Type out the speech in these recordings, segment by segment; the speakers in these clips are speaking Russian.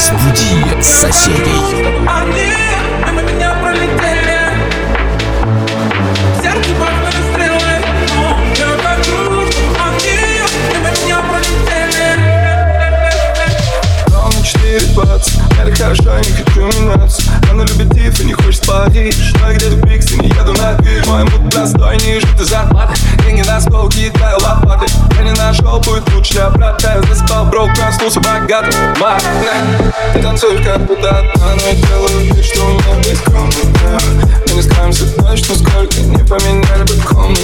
Разбуди соседей. Они мимо меня пролетели. Сердце бахнули стрелы Но я хочу, чтобы они мимо меня пролетели. Ровно 4.20 Я хорошо, не хочу меняться. Она любит тиф и не хочет спать проснулся богатым Мат, ты танцуешь как будто одна Но я делаю вид, что у меня есть комната Мы не скроемся точно, сколько не поменяли бы комнату.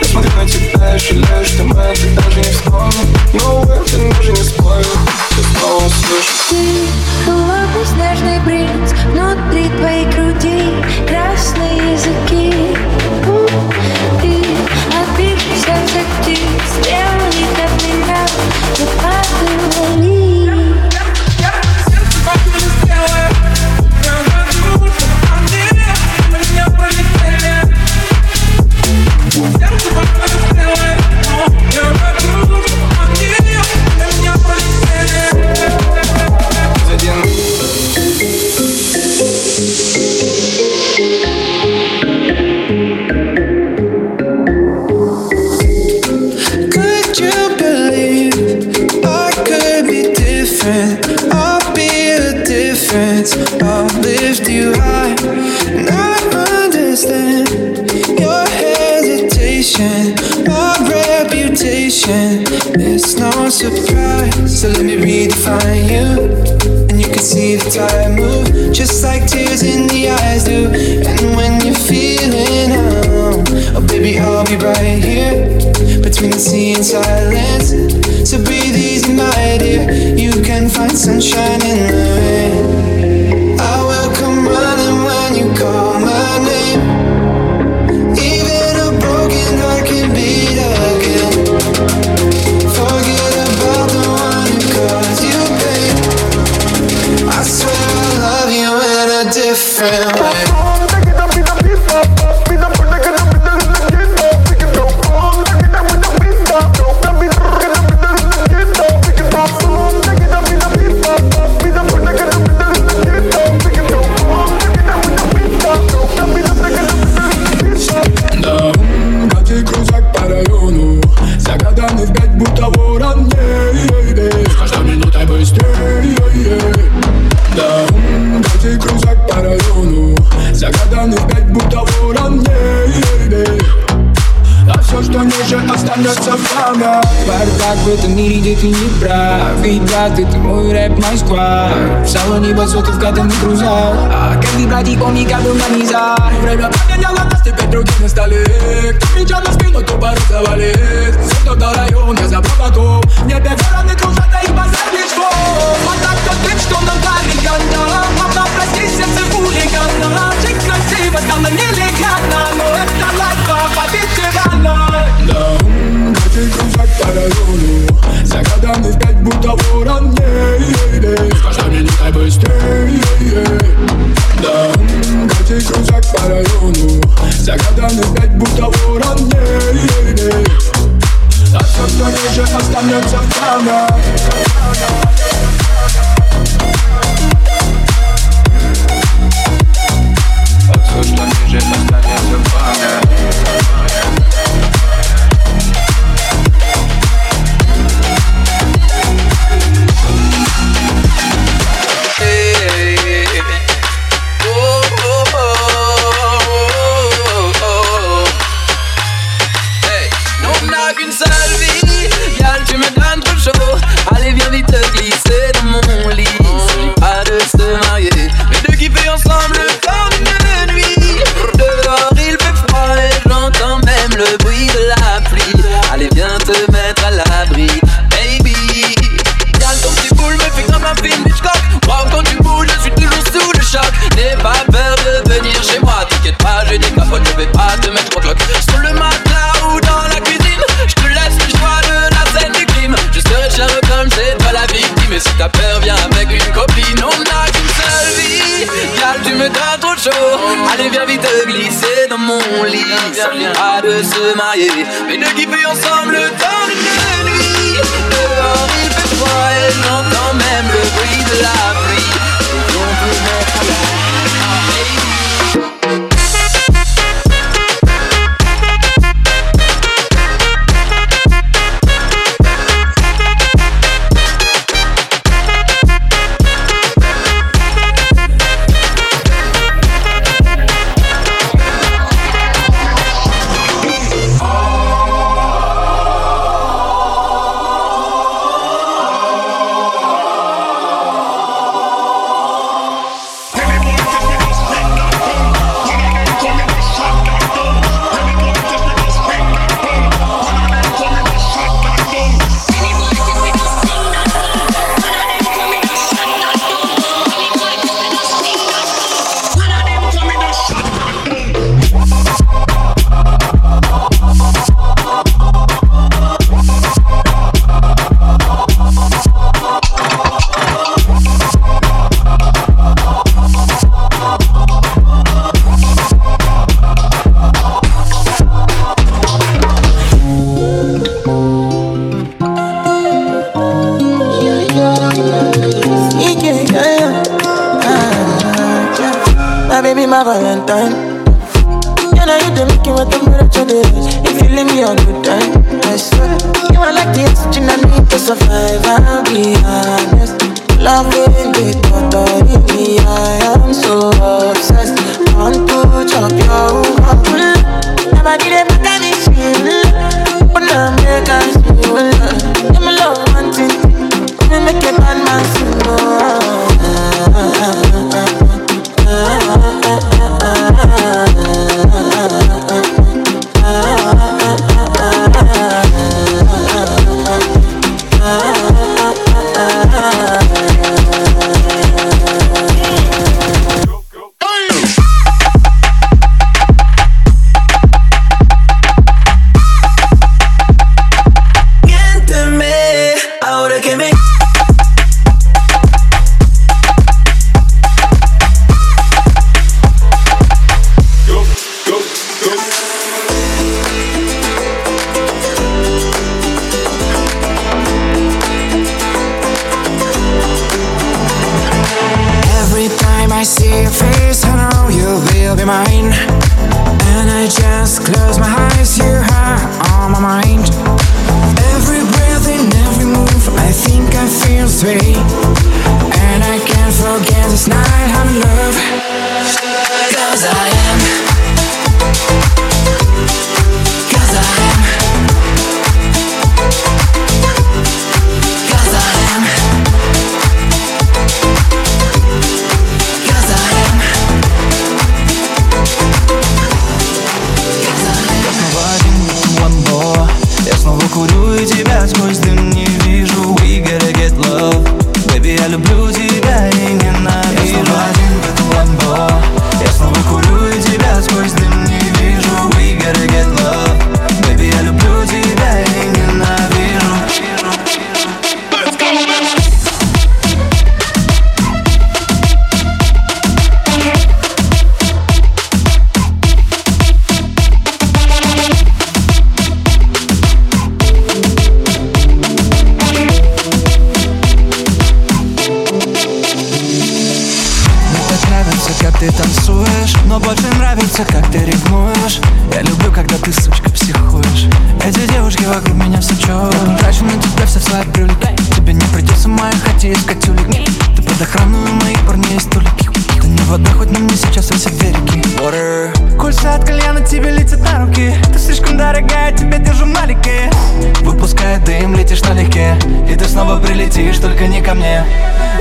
Я смотрю на тебя и жалею, что мы это даже не вспомним. Но это даже не спорю Ты снова слышу Ты холодный снежный принц Внутри твоей груди красные языки. Ты surprise. So let me redefine you, and you can see the tide move, just like tears in the eyes do. And when you're feeling down, oh baby, I'll be right here between the sea and silence. So breathe easy, my dear. You can find sunshine in the rain. Ведь брат, это мой рэп Москва В салоне басоты в катанных крузах А каждый братик помни, как был на низах Время поменяло нас, теперь другие не стали Кто меча на спину, то завалит Все до район, я забрал потом Небе гороны кружат, да и базар мечтов Вот так тот дым, что нам дали гана Мама, прости, сердце хулигана Жить красиво стало нелегально Но это лайфа, побить тирана Да, Катя крузак по району Загаданный пять будто ворон. С каждой минутой быстрее Да, Катя крузак по району Загаданный пять будто ворон. А все, что ниже, останется в память survive and be honest. Love will be put in the eye.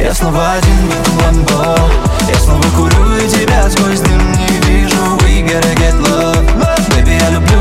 Я снова один в ламбо Я снова курю и тебя сквозь дым не вижу. We gotta get love. Baby, я люблю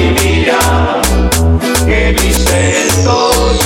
y mira que mis sentidos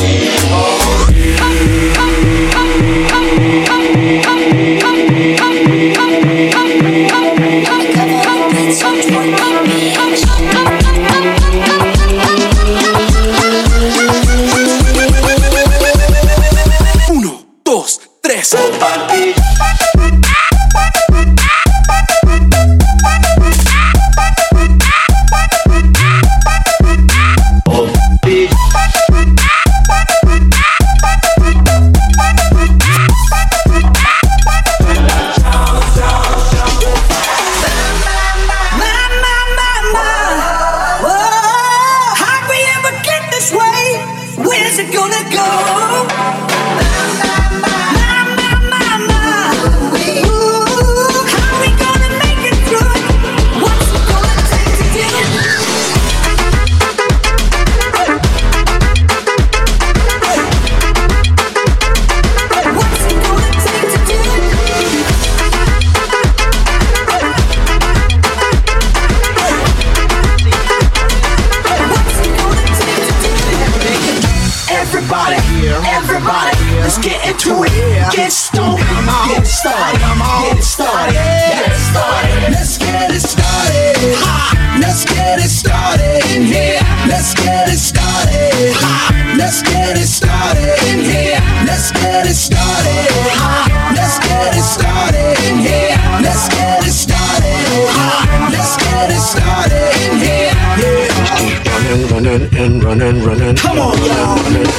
running, running, running. Come on, y'all. Let's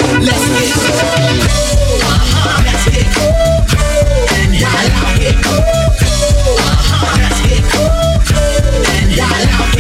get cool. Uh-huh, let's get cool. And y'all out get cool. cool. Uh-huh, let's get cool. And y'all out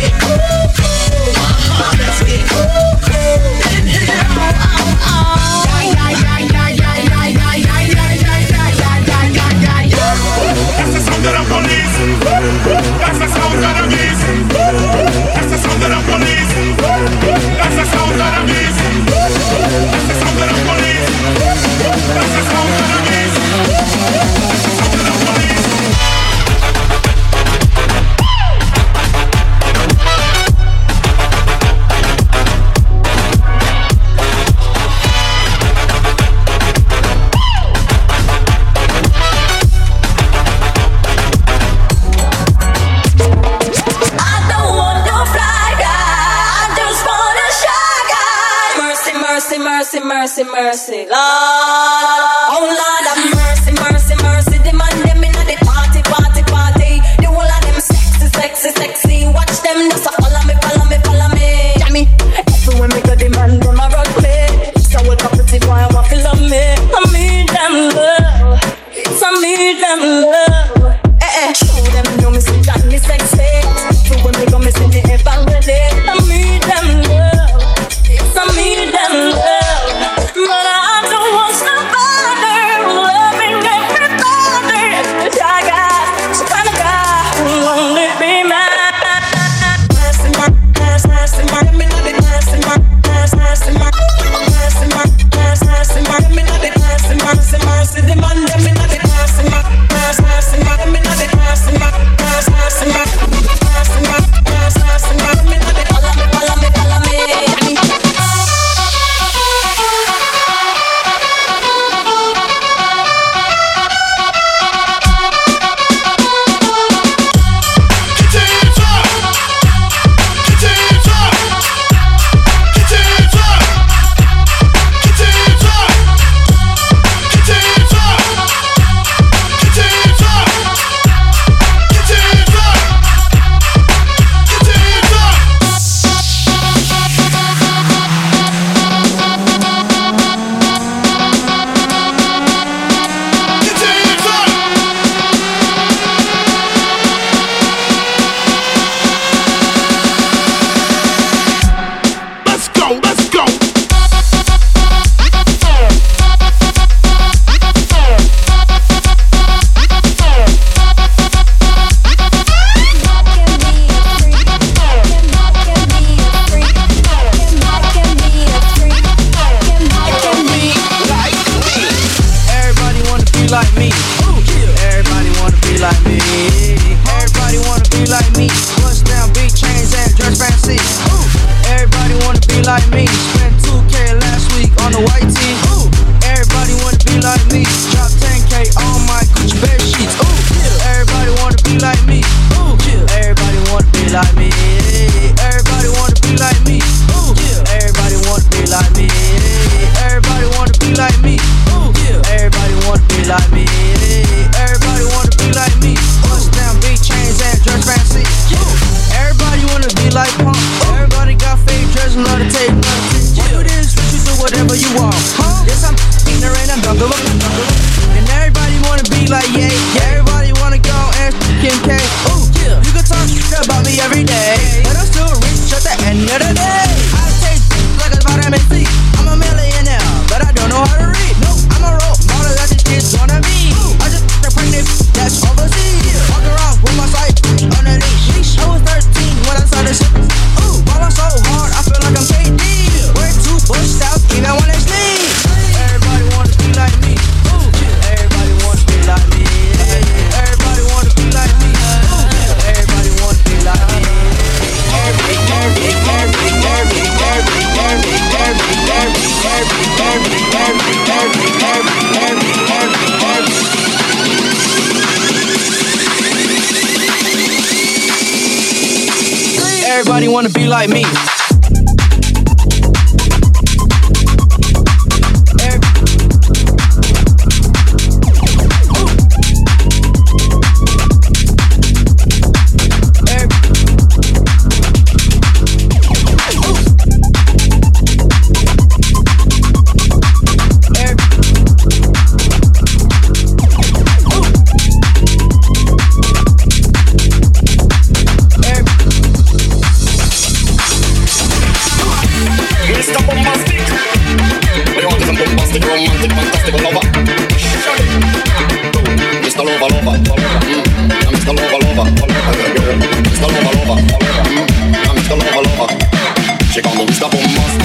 18. everybody wanna be like me. She called me Mister on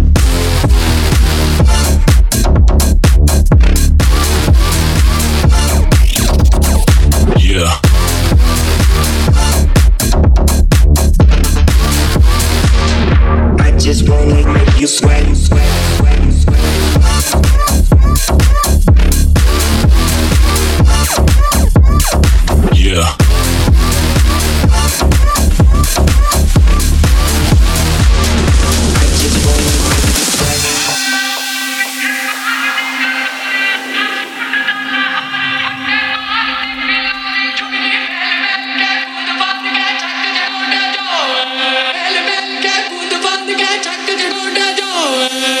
Oh.